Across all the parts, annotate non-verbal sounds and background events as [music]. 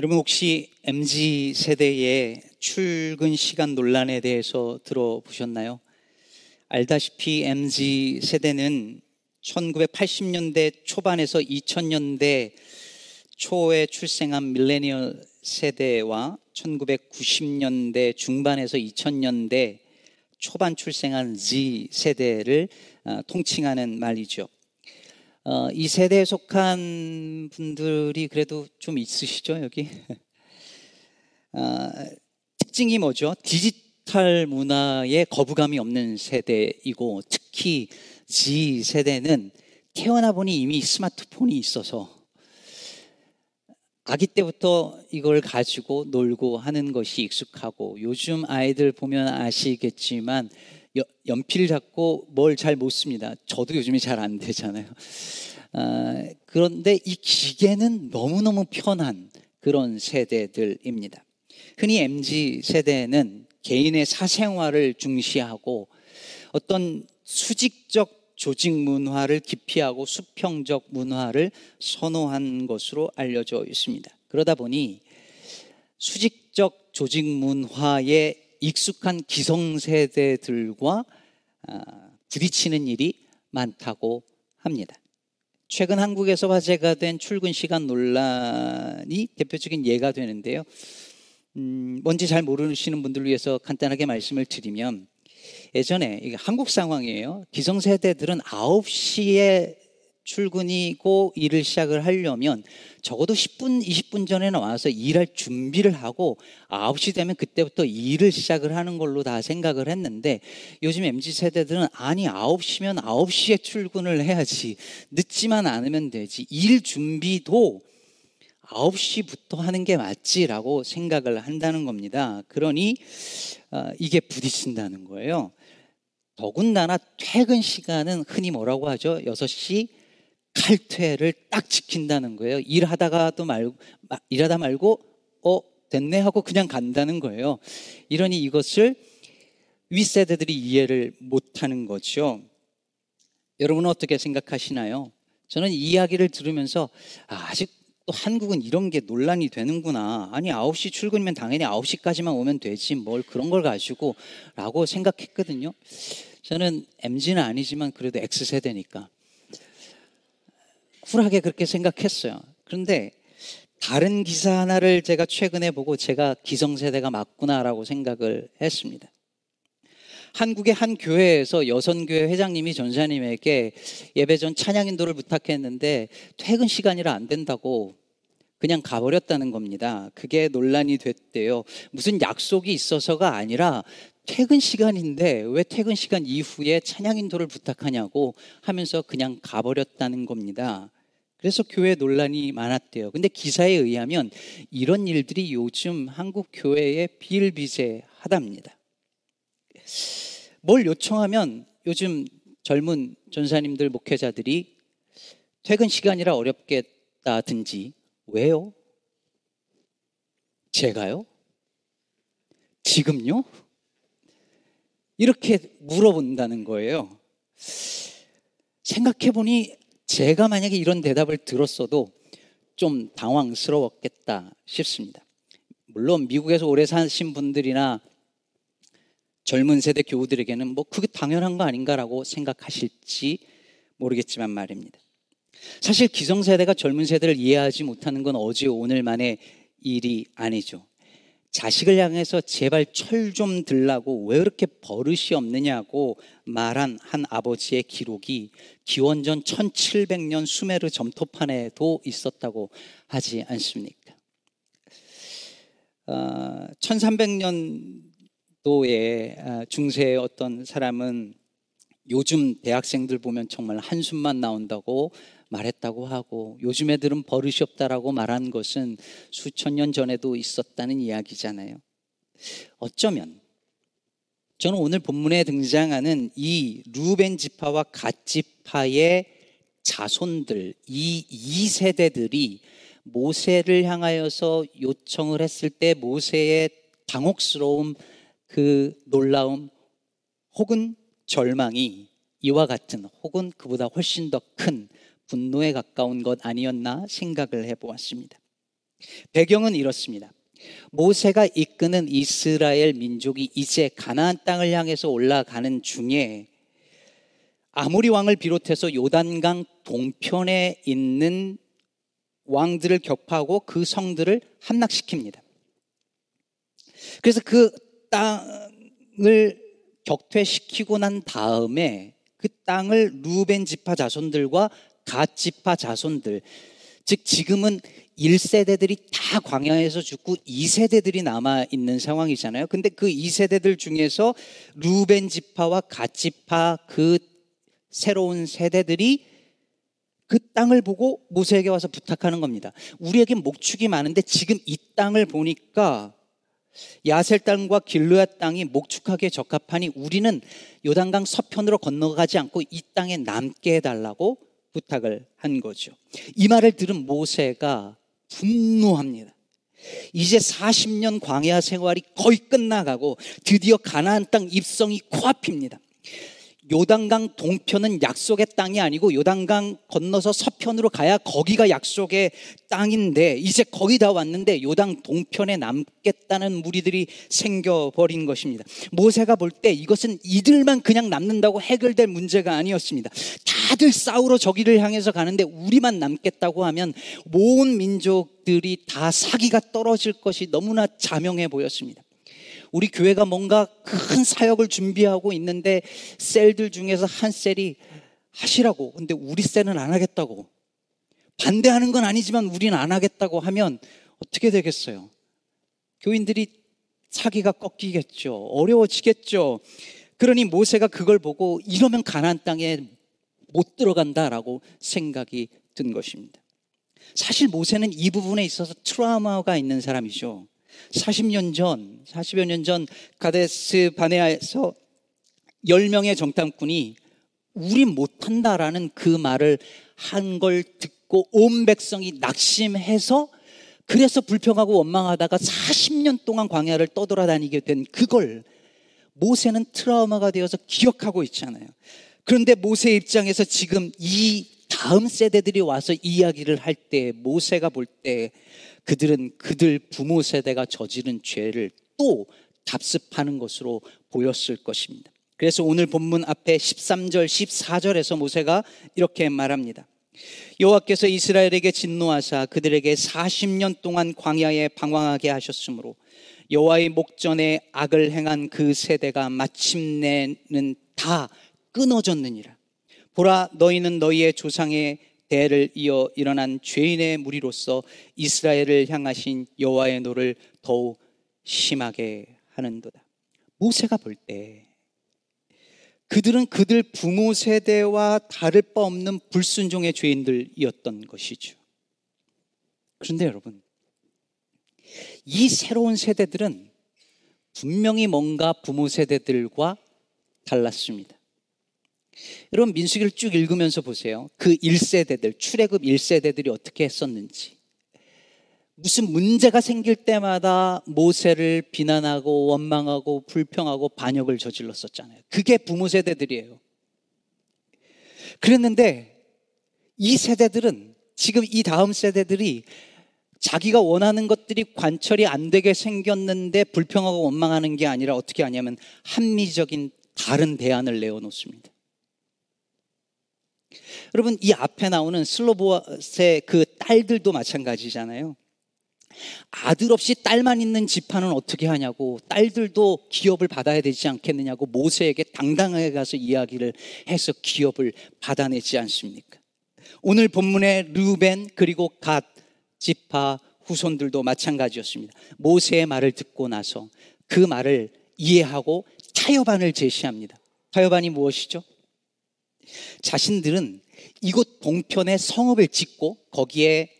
여러분 혹시 MZ 세대의 출근 시간 논란에 대해서 들어보셨나요? 알다시피 MZ 세대는 1980년대 초반에서 2000년대 초에 출생한 밀레니얼 세대와 1990년대 중반에서 2000년대 초반 출생한 Z 세대를 어, 통칭하는 말이죠. 어, 이 세대에 속한 분들이 그래도 좀 있으시죠, 여기? [laughs] 어, 특징이 뭐죠? 디지털 문화에 거부감이 없는 세대이고 특히 Z 세대는 태어나 보니 이미 스마트폰이 있어서 아기 때부터 이걸 가지고 놀고 하는 것이 익숙하고 요즘 아이들 보면 아시겠지만 연필 잡고 뭘 잘 못 씁니다. 저도 요즘에 잘 안 되잖아요. 아, 그런데 이 기계는 너무너무 편한 그런 세대들입니다. 흔히 MZ 세대는 개인의 사생활을 중시하고 어떤 수직적 조직 문화를 기피하고 수평적 문화를 선호한 것으로 알려져 있습니다. 그러다 보니 수직적 조직 문화에 익숙한 기성세대들과 아, 부딪히는 일이 많다고 합니다. 최근 한국에서 화제가 된 출근 시간 논란이 대표적인 예가 되는데요. 음, 뭔지 잘 모르시는 분들을 위해서 간단하게 말씀을 드리면 예전에 이게 한국 상황이에요. 기성세대들은 9시에 출근이고 일을 시작을 하려면 적어도 10분, 20분 전에 나와서 일할 준비를 하고 9시 되면 그때부터 일을 시작을 하는 걸로 다 생각을 했는데 요즘 MZ 세대들은 아니 9시면 9시에 출근을 해야지 늦지만 않으면 되지 일 준비도 9시부터 하는 게 맞지라고 생각을 한다는 겁니다. 그러니 어, 이게 부딪힌다는 거예요. 더군다나 퇴근 시간은 흔히 뭐라고 하죠? 6시 칼퇴를 딱 지킨다는 거예요. 일하다가도 말고, 일하다 말고, 어, 됐네 하고 그냥 간다는 거예요. 이러니 이것을 윗세대들이 이해를 못하는 거죠. 여러분은 어떻게 생각하시나요? 저는 이 이야기를 들으면서 아, 아직 또 한국은 이런 게 논란이 되는구나. 아니, 9시 출근이면 당연히 9시까지만 오면 되지. 뭘 그런 걸 가지고 라고 생각했거든요. 저는 MG는 아니지만 그래도 X세대니까. 쿨하게 그렇게 생각했어요. 그런데 다른 기사 하나를 제가 최근에 보고 제가 기성세대가 맞구나라고 생각을 했습니다. 한국의 한 교회에서 여선교회 회장님이 전사님에게 예배 전 찬양 인도를 부탁했는데 퇴근 시간이라 안 된다고 그냥 가버렸다는 겁니다. 그게 논란이 됐대요. 무슨 약속이 있어서가 아니라 퇴근 시간인데 왜 퇴근 시간 이후에 찬양 인도를 부탁하냐고 하면서 그냥 가버렸다는 겁니다. 그래서 교회 논란이 많았대요. 근데 기사에 의하면 이런 일들이 요즘 한국 교회에 비일비재하답니다. 뭘 요청하면 요즘 젊은 전사님들 목회자들이 퇴근 시간이라 어렵겠다든지 왜요? 제가요? 지금요? 이렇게 물어본다는 거예요. 생각해보니 제가 만약에 이런 대답을 들었어도 좀 당황스러웠겠다 싶습니다. 물론 미국에서 오래 사신 분들이나 젊은 세대 교우들에게는 뭐 그게 당연한 거 아닌가라고 생각하실지 모르겠지만 말입니다. 사실 기성세대가 젊은 세대를 이해하지 못하는 건 어제 오늘만의 일이 아니죠. 자식을 향해서 제발 철 좀 들라고 왜 그렇게 버릇이 없느냐고 말한 한 아버지의 기록이 기원전 1700년 수메르 점토판에도 있었다고 하지 않습니까? 어, 1300년도에 아, 중세의 어떤 사람은 요즘 대학생들 보면 정말 한숨만 나온다고 말했다고 하고 요즘 애들은 버릇이 없다라고 말한 것은 수천 년 전에도 있었다는 이야기잖아요. 어쩌면 저는 오늘 본문에 등장하는 이 루벤 지파와 갓 지파의 자손들 이 2세대들이 모세를 향하여서 요청을 했을 때 모세의 당혹스러움 그 놀라움 혹은 절망이 이와 같은 혹은 그보다 훨씬 더 큰 분노에 가까운 것 아니었나 생각을 해보았습니다. 배경은 이렇습니다. 모세가 이끄는 이스라엘 민족이 이제 가나안 땅을 향해서 올라가는 중에 아모리 왕을 비롯해서 요단강 동편에 있는 왕들을 격파하고 그 성들을 함락시킵니다. 그래서 그 땅을 격퇴시키고 난 다음에 그 땅을 루벤 지파 자손들과 갓 지파 자손들 즉 지금은 1세대들이 다 광야에서 죽고 2세대들이 남아 있는 상황이잖아요. 근데 그 2세대들 중에서 루벤 지파와 갓 지파 그 새로운 세대들이 그 땅을 보고 모세에게 와서 부탁하는 겁니다. 우리에게 목축이 많은데 지금 이 땅을 보니까 야셀 땅과 길르앗 땅이 목축하기에 적합하니 우리는 요단강 서편으로 건너가지 않고 이 땅에 남게 해달라고 부탁을 한 거죠. 이 말을 들은 모세가 분노합니다. 이제 40년 광야 생활이 거의 끝나가고 드디어 가나안 땅 입성이 코앞입니다. 요단강 동편은 약속의 땅이 아니고 요단강 건너서 서편으로 가야 거기가 약속의 땅인데 이제 거의 다 왔는데 요단 동편에 남겠다는 무리들이 생겨버린 것입니다. 모세가 볼 때 이것은 이들만 그냥 남는다고 해결될 문제가 아니었습니다. 다들 싸우러 저기를 향해서 가는데 우리만 남겠다고 하면 모든 민족들이 다 사기가 떨어질 것이 너무나 자명해 보였습니다. 우리 교회가 뭔가 큰 사역을 준비하고 있는데 셀들 중에서 한 셀이 하시라고. 근데 우리 셀은 안 하겠다고. 반대하는 건 아니지만 우리는 안 하겠다고 하면 어떻게 되겠어요? 교인들이 사기가 꺾이겠죠. 어려워지겠죠. 그러니 모세가 그걸 보고 이러면 가나안 땅에 못 들어간다라고 생각이 든 것입니다. 사실 모세는 이 부분에 있어서 트라우마가 있는 사람이죠. 40년 전, 40여 년 전 가데스 바네아에서 10명의 정탐꾼이 우리 못한다라는 그 말을 한 걸 듣고 온 백성이 낙심해서 그래서 불평하고 원망하다가 40년 동안 광야를 떠돌아다니게 된 그걸 모세는 트라우마가 되어서 기억하고 있잖아요. 그런데 모세 입장에서 지금 이 다음 세대들이 와서 이야기를 할 때 모세가 볼 때 그들은 그들 부모 세대가 저지른 죄를 또 답습하는 것으로 보였을 것입니다. 그래서 오늘 본문 앞에 13절, 14절에서 모세가 이렇게 말합니다. 여호와께서 이스라엘에게 진노하사 그들에게 40년 동안 광야에 방황하게 하셨으므로 여호와의 목전에 악을 행한 그 세대가 마침내는 다 끊어졌느니라. 보라 너희는 너희의 조상의 대를 이어 일어난 죄인의 무리로서 이스라엘을 향하신 여호와의 노를 더욱 심하게 하는도다. 모세가 볼 때 그들은 그들 부모 세대와 다를 바 없는 불순종의 죄인들이었던 것이죠. 그런데 여러분, 이 새로운 세대들은 분명히 뭔가 부모 세대들과 달랐습니다. 여러분 민수기를 쭉 읽으면서 보세요. 그 1세대들, 출애굽 1세대들이 어떻게 했었는지. 무슨 문제가 생길 때마다 모세를 비난하고 원망하고 불평하고 반역을 저질렀었잖아요. 그게 부모 세대들이에요. 그랬는데 이 세대들은 지금 이 다음 세대들이 자기가 원하는 것들이 관철이 안 되게 생겼는데 불평하고 원망하는 게 아니라 어떻게 하냐면 합리적인 다른 대안을 내어놓습니다. 여러분 이 앞에 나오는 슬로보아의 그 딸들도 마찬가지잖아요. 아들 없이 딸만 있는 집안은 어떻게 하냐고 딸들도 기업을 받아야 되지 않겠느냐고 모세에게 당당하게 가서 이야기를 해서 기업을 받아내지 않습니까? 오늘 본문의 르벤 그리고 갓 지파 후손들도 마찬가지였습니다. 모세의 말을 듣고 나서 그 말을 이해하고 타협안을 제시합니다. 타협안이 무엇이죠? 자신들은 이곳 동편에 성읍을 짓고 거기에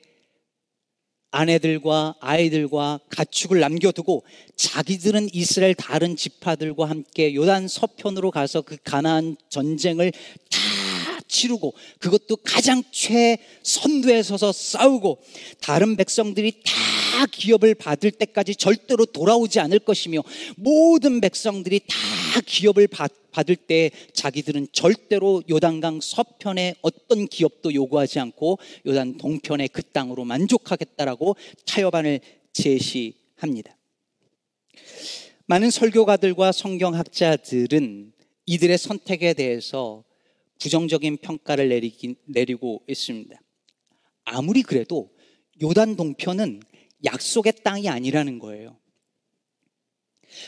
아내들과 아이들과 가축을 남겨두고 자기들은 이스라엘 다른 지파들과 함께 요단 서편으로 가서 그 가나안 전쟁을 다 치르고 그것도 가장 최선두에 서서 싸우고 다른 백성들이 다 기업을 받을 때까지 절대로 돌아오지 않을 것이며 모든 백성들이 다 기업을 받, 받을 때 자기들은 절대로 요단강 서편에 어떤 기업도 요구하지 않고 요단 동편의 그 땅으로 만족하겠다라고 타협안을 제시합니다. 많은 설교가들과 성경학자들은 이들의 선택에 대해서 부정적인 평가를 내리고 있습니다. 아무리 그래도 요단 동편은 약속의 땅이 아니라는 거예요.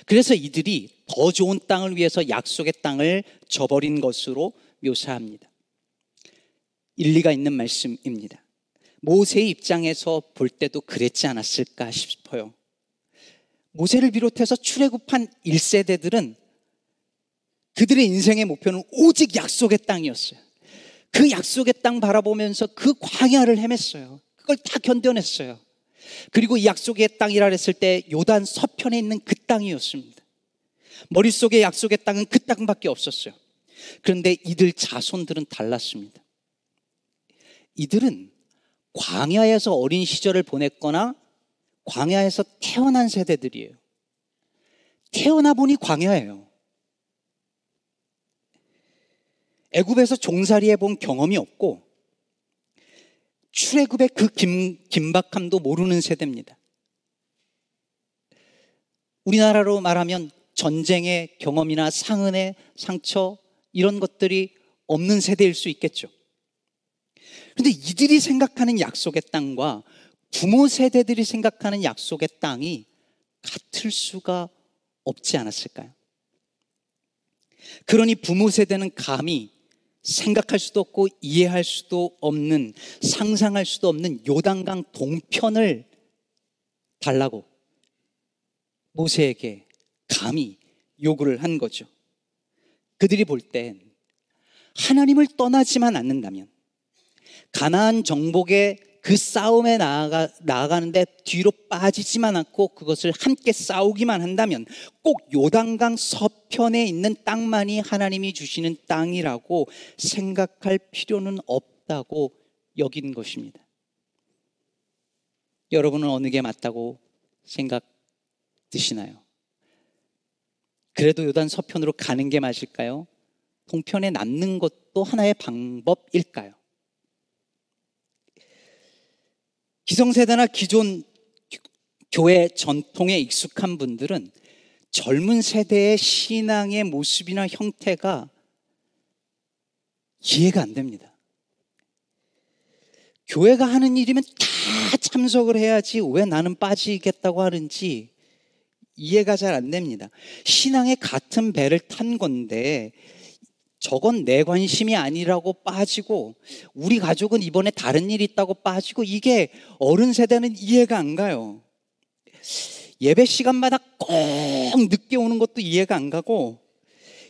그래서 이들이 더 좋은 땅을 위해서 약속의 땅을 저버린 것으로 묘사합니다. 일리가 있는 말씀입니다. 모세의 입장에서 볼 때도 그랬지 않았을까 싶어요. 모세를 비롯해서 출애굽한 1세대들은 그들의 인생의 목표는 오직 약속의 땅이었어요. 그 약속의 땅 바라보면서 그 광야를 헤맸어요. 그걸 다 견뎌냈어요. 그리고 이 약속의 땅이라 했을 때 요단 서편에 있는 그 땅이었습니다. 머릿속에 약속의 땅은 그 땅밖에 없었어요. 그런데 이들 자손들은 달랐습니다. 이들은 광야에서 어린 시절을 보냈거나 광야에서 태어난 세대들이에요. 태어나 보니 광야예요. 애굽에서 종살이 해 본 경험이 없고 출애굽의 그 긴, 긴박함도 모르는 세대입니다. 우리나라로 말하면 전쟁의 경험이나 상흔의 상처 이런 것들이 없는 세대일 수 있겠죠. 그런데 이들이 생각하는 약속의 땅과 부모 세대들이 생각하는 약속의 땅이 같을 수가 없지 않았을까요? 그러니 부모 세대는 감히 생각할 수도 없고 이해할 수도 없는 상상할 수도 없는 요단강 동편을 달라고 모세에게 감히 요구를 한 거죠. 그들이 볼 땐 하나님을 떠나지만 않는다면 가나안 정복의 그 싸움에 나아가, 나아가는데 뒤로 빠지지만 않고 그것을 함께 싸우기만 한다면 꼭 요단강 서편에 있는 땅만이 하나님이 주시는 땅이라고 생각할 필요는 없다고 여긴 것입니다. 여러분은 어느 게 맞다고 생각 드시나요? 그래도 요단 서편으로 가는 게 맞을까요? 동편에 남는 것도 하나의 방법일까요? 기성세대나 기존 교회 전통에 익숙한 분들은 젊은 세대의 신앙의 모습이나 형태가 이해가 안 됩니다. 교회가 하는 일이면 다 참석을 해야지 왜 나는 빠지겠다고 하는지 이해가 잘 안 됩니다. 신앙의 같은 배를 탄 건데 저건 내 관심이 아니라고 빠지고 우리 가족은 이번에 다른 일 있다고 빠지고 이게 어른 세대는 이해가 안 가요. 예배 시간마다 꼭 늦게 오는 것도 이해가 안 가고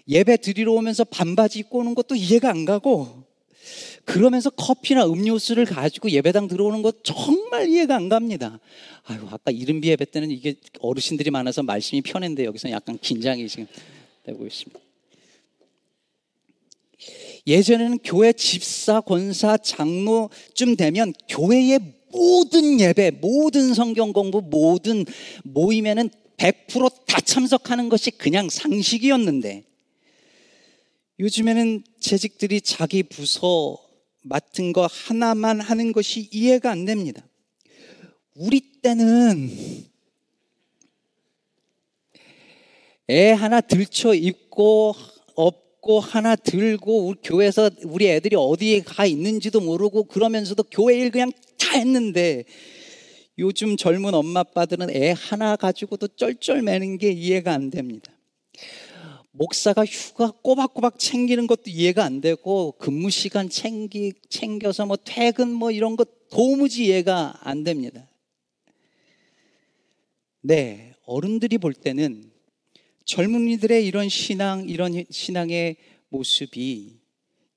예배 드리러 오면서 반바지 입고 오는 것도 이해가 안 가고 그러면서 커피나 음료수를 가지고 예배당 들어오는 것 정말 이해가 안 갑니다. 아유, 아까 이른비 예배 때는 이게 어르신들이 많아서 말씀이 편했는데 여기서 약간 긴장이 지금 되고 있습니다. 예전에는 교회 집사, 권사, 장로쯤 되면 교회의 모든 예배, 모든 성경 공부, 모든 모임에는 100%다 참석하는 것이 그냥 상식이었는데 요즘에는 재직들이 자기 부서 맡은 거 하나만 하는 것이 이해가 안 됩니다. 우리 때는 애 하나 들쳐 입고 없고 하나 들고 우리 교회에서 우리 애들이 어디에 가 있는지도 모르고 그러면서도 교회 일 그냥 다 했는데 요즘 젊은 엄마 아빠들은 애 하나 가지고도 쩔쩔매는 게 이해가 안 됩니다. 목사가 휴가 꼬박꼬박 챙기는 것도 이해가 안 되고 근무 시간 챙기 챙겨서 뭐 퇴근 뭐 이런 것 도무지 이해가 안 됩니다. 네, 어른들이 볼 때는 젊은이들의 이런 신앙, 이런 신앙의 모습이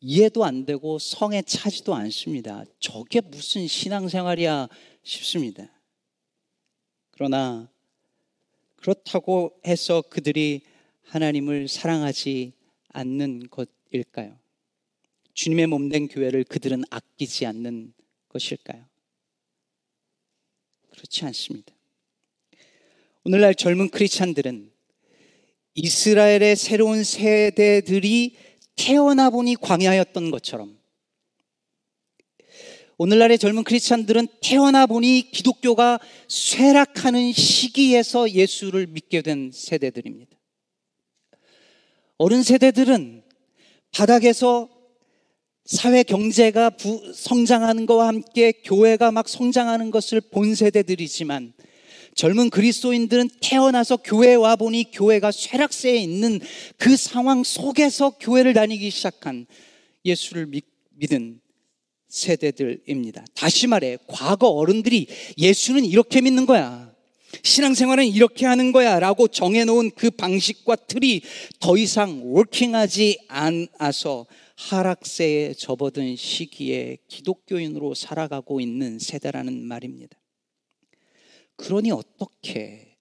이해도 안 되고 성에 차지도 않습니다. 저게 무슨 신앙생활이야 싶습니다. 그러나 그렇다고 해서 그들이 하나님을 사랑하지 않는 것일까요? 주님의 몸된 교회를 그들은 아끼지 않는 것일까요? 그렇지 않습니다. 오늘날 젊은 크리스찬들은 이스라엘의 새로운 세대들이 태어나 보니 광야였던 것처럼 오늘날의 젊은 크리스찬들은 태어나 보니 기독교가 쇠락하는 시기에서 예수를 믿게 된 세대들입니다. 어른 세대들은 바닥에서 사회 경제가 부, 성장하는 것과 함께 교회가 막 성장하는 것을 본 세대들이지만 젊은 그리스도인들은 태어나서 교회에 와 보니 교회가 쇠락세에 있는 그 상황 속에서 교회를 다니기 시작한 예수를 믿, 믿은 세대들입니다. 다시 말해, 과거 어른들이 예수는 이렇게 믿는 거야. 신앙생활은 이렇게 하는 거야. 라고 정해놓은 그 방식과 틀이 더 이상 워킹하지 않아서 하락세에 접어든 시기에 기독교인으로 살아가고 있는 세대라는 말입니다. 그러니 어떻게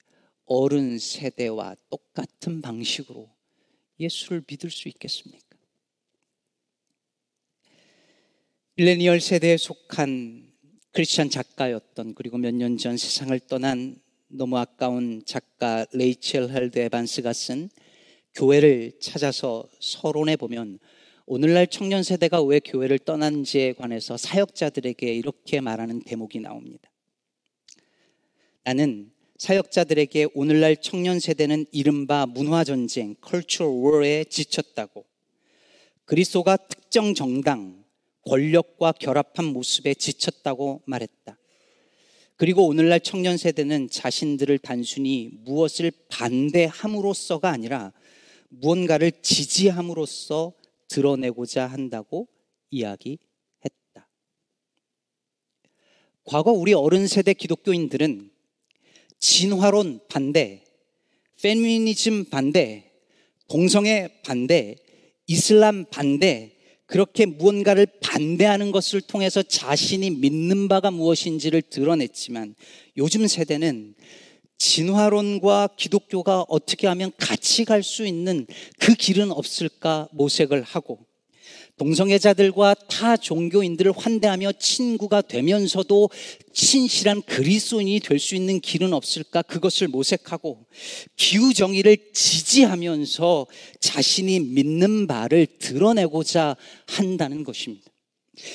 어른 세대와 똑같은 방식으로 예수를 믿을 수 있겠습니까? 밀레니얼 세대에 속한 크리스천 작가였던 그리고 몇 년 전 세상을 떠난 너무 아까운 작가 레이첼 헬드 에반스가 쓴 교회를 찾아서 서론에 보면 오늘날 청년 세대가 왜 교회를 떠나는지에 관해서 사역자들에게 이렇게 말하는 대목이 나옵니다. 나는 사역자들에게 오늘날 청년 세대는 이른바 문화 전쟁, cultural war에 지쳤다고 그리스도가 특정 정당, 권력과 결합한 모습에 지쳤다고 말했다. 그리고 오늘날 청년 세대는 자신들을 단순히 무엇을 반대함으로써가 아니라 무언가를 지지함으로써 드러내고자 한다고 이야기했다. 과거 우리 어른 세대 기독교인들은 진화론 반대, 페미니즘 반대, 동성애 반대, 이슬람 반대, 그렇게 무언가를 반대하는 것을 통해서 자신이 믿는 바가 무엇인지를 드러냈지만 요즘 세대는 진화론과 기독교가 어떻게 하면 같이 갈 수 있는 그 길은 없을까 모색을 하고 동성애자들과 타 종교인들을 환대하며 친구가 되면서도 신실한 그리스도인이 될 수 있는 길은 없을까 그것을 모색하고 기후 정의를 지지하면서 자신이 믿는 바를 드러내고자 한다는 것입니다.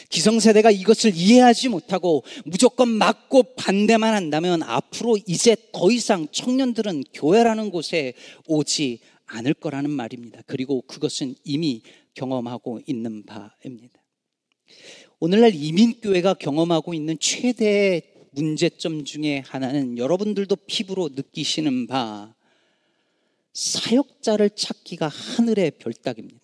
기성세대가 이것을 이해하지 못하고 무조건 막고 반대만 한다면 앞으로 이제 더 이상 청년들은 교회라는 곳에 오지 않을 거라는 말입니다. 그리고 그것은 이미 경험하고 있는 바입니다. 오늘날 이민교회가 경험하고 있는 최대의 문제점 중에 하나는 여러분들도 피부로 느끼시는 바 사역자를 찾기가 하늘의 별따기입니다.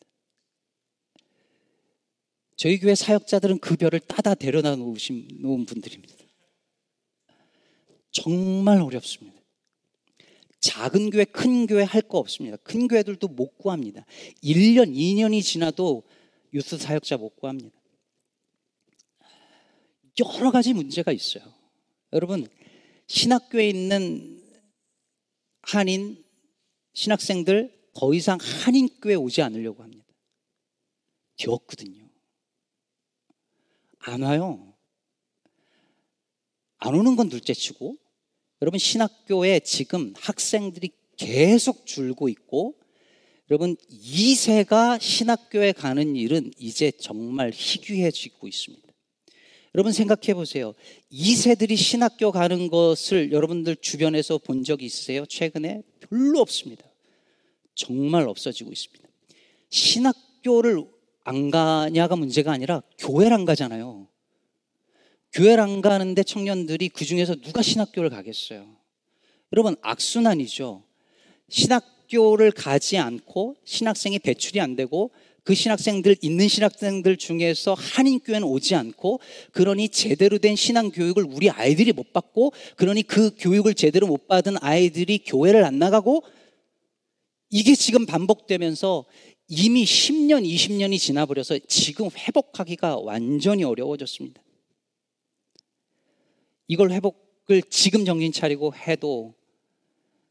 저희 교회 사역자들은 그 별을 따다 데려다 놓으신, 놓은 분들입니다. 정말 어렵습니다. 작은 교회, 큰 교회 할 거 없습니다. 큰 교회들도 못 구합니다. 1년, 2년이 지나도 유스 사역자 못 구합니다. 여러 가지 문제가 있어요. 여러분, 신학교에 있는 한인 신학생들 더 이상 한인교회 오지 않으려고 합니다. 되었거든요. 안 와요. 안 오는 건 둘째 치고 여러분 신학교에 지금 학생들이 계속 줄고 있고 여러분 2세가 신학교에 가는 일은 이제 정말 희귀해지고 있습니다. 여러분 생각해 보세요. 2세들이 신학교 가는 것을 여러분들 주변에서 본 적이 있으세요? 최근에 별로 없습니다. 정말 없어지고 있습니다. 신학교를 안 가냐가 문제가 아니라 교회를 안 가잖아요. 교회를 안 가는데 청년들이 그 중에서 누가 신학교를 가겠어요? 여러분, 악순환이죠. 신학교를 가지 않고 신학생이 배출이 안 되고 그 신학생들, 있는 신학생들 중에서 한인교회는 오지 않고 그러니 제대로 된 신앙 교육을 우리 아이들이 못 받고 그러니 그 교육을 제대로 못 받은 아이들이 교회를 안 나가고 이게 지금 반복되면서 이미 10년, 20년이 지나버려서 지금 회복하기가 완전히 어려워졌습니다. 이걸 회복을 지금 정신 차리고 해도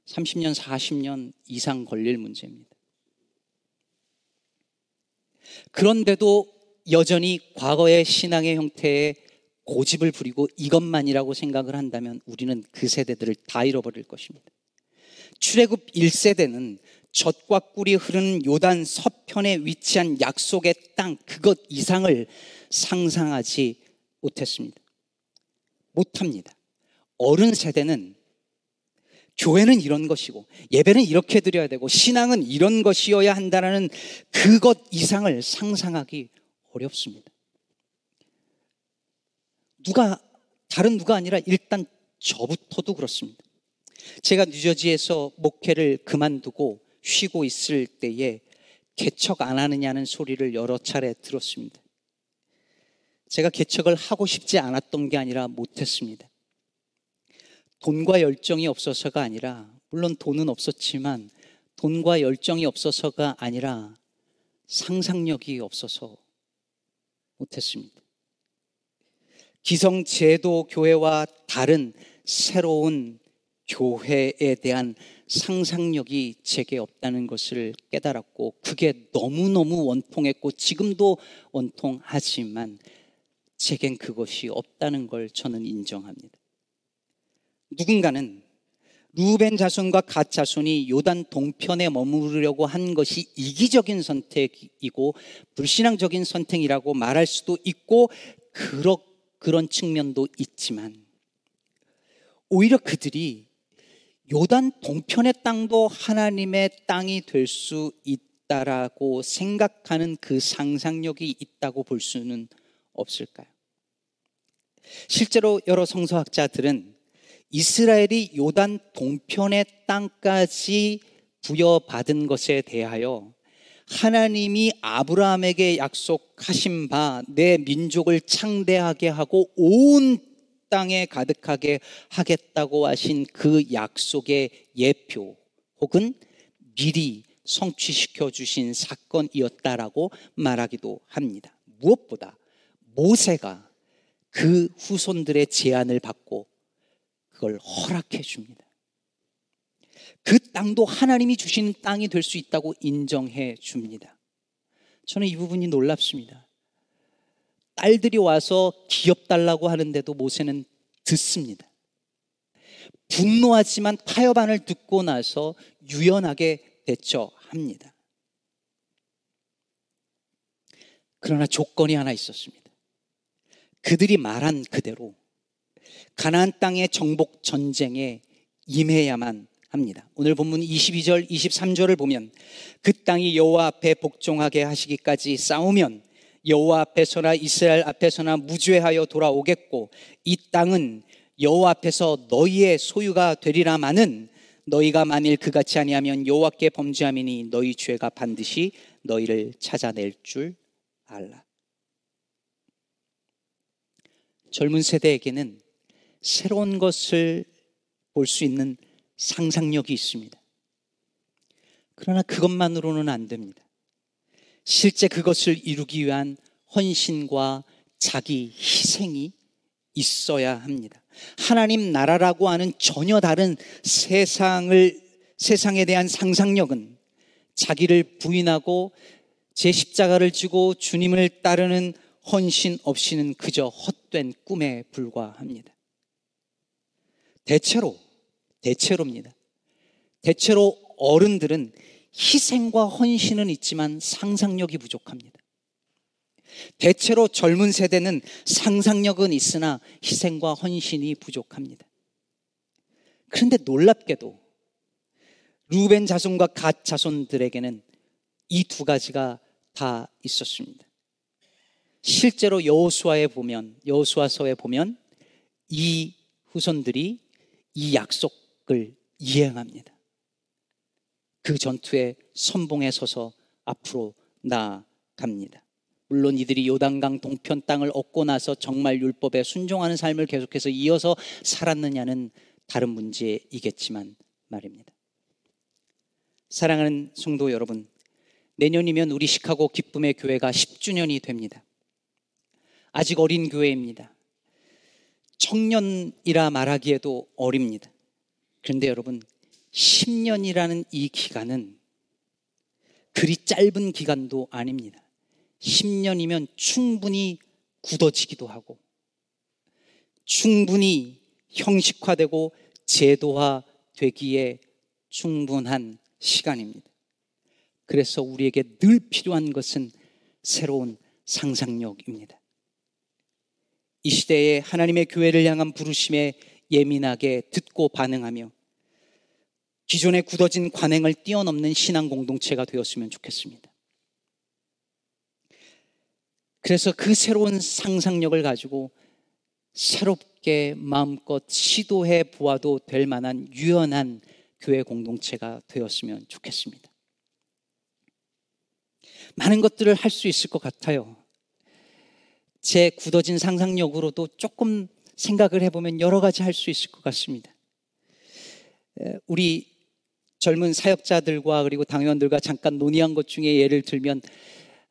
30년, 40년 이상 걸릴 문제입니다. 그런데도 여전히 과거의 신앙의 형태에 고집을 부리고 이것만이라고 생각을 한다면 우리는 그 세대들을 다 잃어버릴 것입니다. 출애굽 1세대는 젖과 꿀이 흐르는 요단 서편에 위치한 약속의 땅 그것 이상을 상상하지 못했습니다. 못합니다. 어른 세대는 교회는 이런 것이고 예배는 이렇게 드려야 되고 신앙은 이런 것이어야 한다는 그것 이상을 상상하기 어렵습니다. 누가 다른 누가 아니라 일단 저부터도 그렇습니다. 제가 뉴저지에서 목회를 그만두고 쉬고 있을 때에 개척 안 하느냐는 소리를 여러 차례 들었습니다. 제가 개척을 하고 싶지 않았던 게 아니라 못했습니다. 돈과 열정이 없어서가 아니라, 물론 돈은 없었지만, 돈과 열정이 없어서가 아니라 상상력이 없어서 못했습니다. 기성제도 교회와 다른 새로운 교회에 대한 상상력이 제게 없다는 것을 깨달았고, 그게 너무너무 원통했고, 지금도 원통하지만, 제겐 그것이 없다는 걸 저는 인정합니다. 누군가는 루벤 자손과 갓 자손이 요단 동편에 머무르려고 한 것이 이기적인 선택이고 불신앙적인 선택이라고 말할 수도 있고 그러, 그런 측면도 있지만 오히려 그들이 요단 동편의 땅도 하나님의 땅이 될 수 있다라고 생각하는 그 상상력이 있다고 볼 수는 없을까요? 실제로 여러 성서학자들은 이스라엘이 요단 동편의 땅까지 부여받은 것에 대하여 하나님이 아브라함에게 약속하신 바 내 민족을 창대하게 하고 온 땅에 가득하게 하겠다고 하신 그 약속의 예표 혹은 미리 성취시켜 주신 사건이었다라고 말하기도 합니다. 무엇보다 모세가 그 후손들의 제안을 받고 그걸 허락해 줍니다. 그 땅도 하나님이 주시는 땅이 될 수 있다고 인정해 줍니다. 저는 이 부분이 놀랍습니다. 딸들이 와서 기업 달라고 하는데도 모세는 듣습니다. 분노하지만 타협안을 듣고 나서 유연하게 대처합니다. 그러나 조건이 하나 있었습니다. 그들이 말한 그대로 가나안 땅의 정복 전쟁에 임해야만 합니다. 오늘 본문 22절, 23절을 보면 그 땅이 여호와 앞에 복종하게 하시기까지 싸우면 여호와 앞에서나 이스라엘 앞에서나 무죄하여 돌아오겠고 이 땅은 여호와 앞에서 너희의 소유가 되리라마는 너희가 만일 그같이 아니하면 여호와께 범죄함이니 너희 죄가 반드시 너희를 찾아낼 줄 알라. 젊은 세대에게는 새로운 것을 볼 수 있는 상상력이 있습니다. 그러나 그것만으로는 안 됩니다. 실제 그것을 이루기 위한 헌신과 자기 희생이 있어야 합니다. 하나님 나라라고 하는 전혀 다른 세상을, 세상에 대한 상상력은 자기를 부인하고 제 십자가를 지고 주님을 따르는 헌신 없이는 그저 헛된 꿈에 불과합니다. 대체로, 대체로입니다. 대체로 어른들은 희생과 헌신은 있지만 상상력이 부족합니다. 대체로 젊은 세대는 상상력은 있으나 희생과 헌신이 부족합니다. 그런데 놀랍게도 루벤 자손과 갓 자손들에게는 이 두 가지가 다 있었습니다. 실제로 여호수아에 보면 여호수아서에 보면 이 후손들이 이 약속을 이행합니다. 그 전투에 선봉에 서서 앞으로 나아갑니다. 물론 이들이 요단강 동편 땅을 얻고 나서 정말 율법에 순종하는 삶을 계속해서 이어서 살았느냐는 다른 문제이겠지만 말입니다. 사랑하는 성도 여러분, 내년이면 우리 시카고 기쁨의 교회가 10주년이 됩니다. 아직 어린 교회입니다. 청년이라 말하기에도 어립니다. 그런데 여러분, 10년이라는 이 기간은 그리 짧은 기간도 아닙니다. 10년이면 충분히 굳어지기도 하고 충분히 형식화되고 제도화되기에 충분한 시간입니다. 그래서 우리에게 늘 필요한 것은 새로운 상상력입니다. 이 시대에 하나님의 교회를 향한 부르심에 예민하게 듣고 반응하며 기존에 굳어진 관행을 뛰어넘는 신앙 공동체가 되었으면 좋겠습니다. 그래서 그 새로운 상상력을 가지고 새롭게 마음껏 시도해 보아도 될 만한 유연한 교회 공동체가 되었으면 좋겠습니다. 많은 것들을 할 수 있을 것 같아요. 제 굳어진 상상력으로도 조금 생각을 해보면 여러 가지 할 수 있을 것 같습니다. 우리 젊은 사역자들과 그리고 당회원들과 잠깐 논의한 것 중에 예를 들면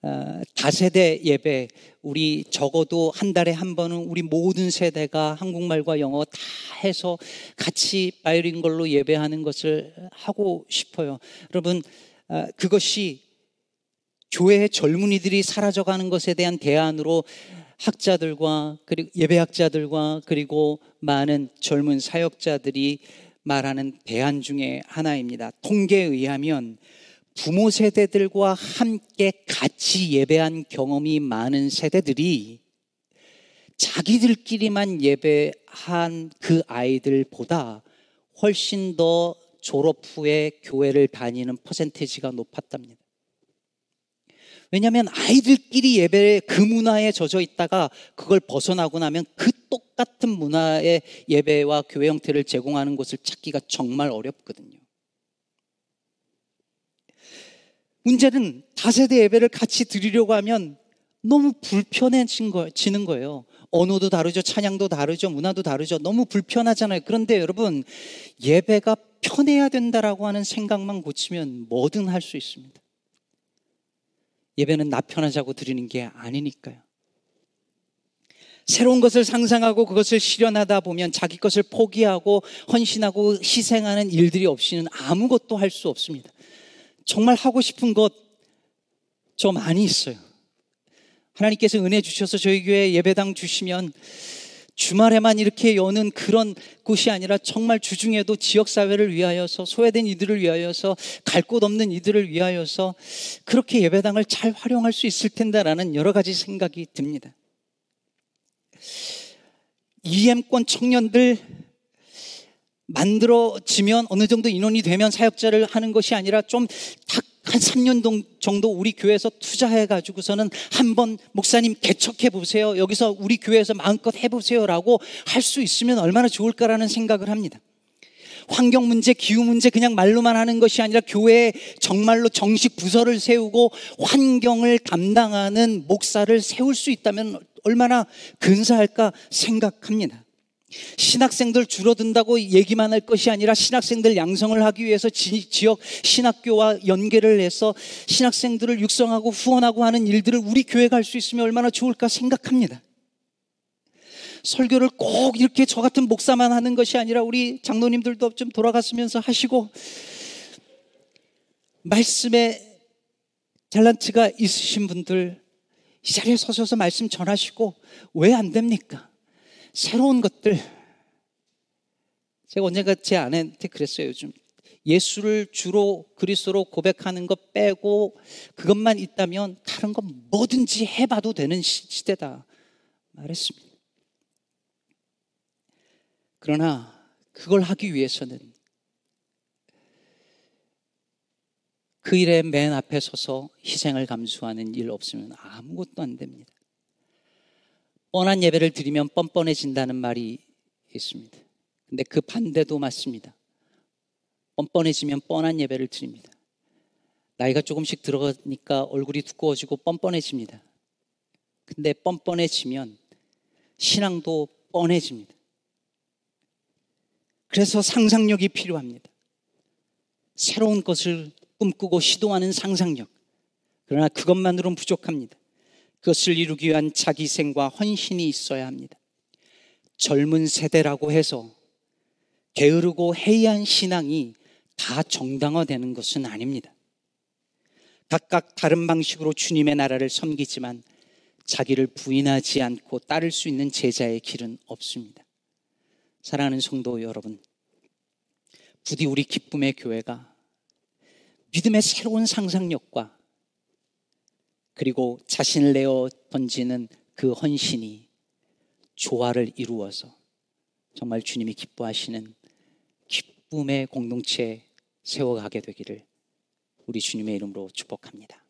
어, 다세대 예배 우리 적어도 한 달에 한 번은 우리 모든 세대가 한국말과 영어 다 해서 같이 바이링걸로 예배하는 것을 하고 싶어요. 여러분 어, 그것이 교회의 젊은이들이 사라져가는 것에 대한 대안으로 학자들과 그리고 예배학자들과 그리고 많은 젊은 사역자들이 말하는 대안 중에 하나입니다. 통계에 의하면 부모 세대들과 함께 같이 예배한 경험이 많은 세대들이 자기들끼리만 예배한 그 아이들보다 훨씬 더 졸업 후에 교회를 다니는 퍼센테이지가 높았답니다. 왜냐하면 아이들끼리 예배 그 문화에 젖어 있다가 그걸 벗어나고 나면 그 똑같은 문화의 예배와 교회 형태를 제공하는 곳을 찾기가 정말 어렵거든요. 문제는 다세대 예배를 같이 드리려고 하면 너무 불편해지는 거 예요. 언어도 다르죠. 찬양도 다르죠. 문화도 다르죠. 너무 불편하잖아요. 그런데 여러분, 예배가 편해야 된다라고 하는 생각만 고치면 뭐든 할 수 있습니다. 예배는 나 편하자고 드리는 게 아니니까요. 새로운 것을 상상하고 그것을 실현하다 보면 자기 것을 포기하고 헌신하고 희생하는 일들이 없이는 아무것도 할 수 없습니다. 정말 하고 싶은 것 저 많이 있어요. 하나님께서 은혜 주셔서 저희 교회 예배당 주시면 주말에만 이렇게 여는 그런 곳이 아니라 정말 주중에도 지역사회를 위하여서 소외된 이들을 위하여서 갈 곳 없는 이들을 위하여서 그렇게 예배당을 잘 활용할 수 있을 텐데라는 여러 가지 생각이 듭니다. EM권 청년들 만들어지면 어느 정도 인원이 되면 사역자를 하는 것이 아니라 좀딱 한 3년 정도 우리 교회에서 투자해 가지고서는 한번 목사님 개척해 보세요. 여기서 우리 교회에서 마음껏 해 보세요라고 할 수 있으면 얼마나 좋을까라는 생각을 합니다. 환경 문제, 기후 문제 그냥 말로만 하는 것이 아니라 교회에 정말로 정식 부서를 세우고 환경을 담당하는 목사를 세울 수 있다면 얼마나 근사할까 생각합니다. 신학생들 줄어든다고 얘기만 할 것이 아니라 신학생들 양성을 하기 위해서 지, 역 신학교와 연계를 해서 신학생들을 육성하고 후원하고 하는 일들을 우리 교회가 할 수 있으면 얼마나 좋을까 생각합니다. 설교를 꼭 이렇게 저 같은 목사만 하는 것이 아니라 우리 장로님들도 좀 돌아갔으면서 하시고 말씀에 탤런트가 있으신 분들 이 자리에 서셔서 말씀 전하시고 왜 안 됩니까? 새로운 것들. 제가 언젠가 제 아내한테 그랬어요, 요즘. 예수를 주로 그리스도로 고백하는 것 빼고 그것만 있다면 다른 건 뭐든지 해봐도 되는 시 대다. 말했습니다. 그러나 그걸 하기 위해서는 그 일의 맨 앞에 서서 희생을 감수하는 일 없으면 아무것도 안 됩니다. 뻔한 예배를 드리면 뻔뻔해진다는 말이 있습니다. 근데 그 반대도 맞습니다. 뻔뻔해지면 뻔한 예배를 드립니다. 나이가 조금씩 들어가니까 얼굴이 두꺼워지고 뻔뻔해집니다. 근데 뻔뻔해지면 신앙도 뻔해집니다. 그래서 상상력이 필요합니다. 새로운 것을 꿈꾸고 시도하는 상상력. 그러나 그것만으로는 부족합니다. 그것을 이루기 위한 자기 생과 헌신이 있어야 합니다. 젊은 세대라고 해서 게으르고 해이한 신앙이 다 정당화되는 것은 아닙니다. 각각 다른 방식으로 주님의 나라를 섬기지만 자기를 부인하지 않고 따를 수 있는 제자의 길은 없습니다. 사랑하는 성도 여러분, 부디 우리 기쁨의 교회가 믿음의 새로운 상상력과 그리고 자신을 내어 던지는 그 헌신이 조화를 이루어서 정말 주님이 기뻐하시는 기쁨의 공동체 세워가게 되기를 우리 주님의 이름으로 축복합니다.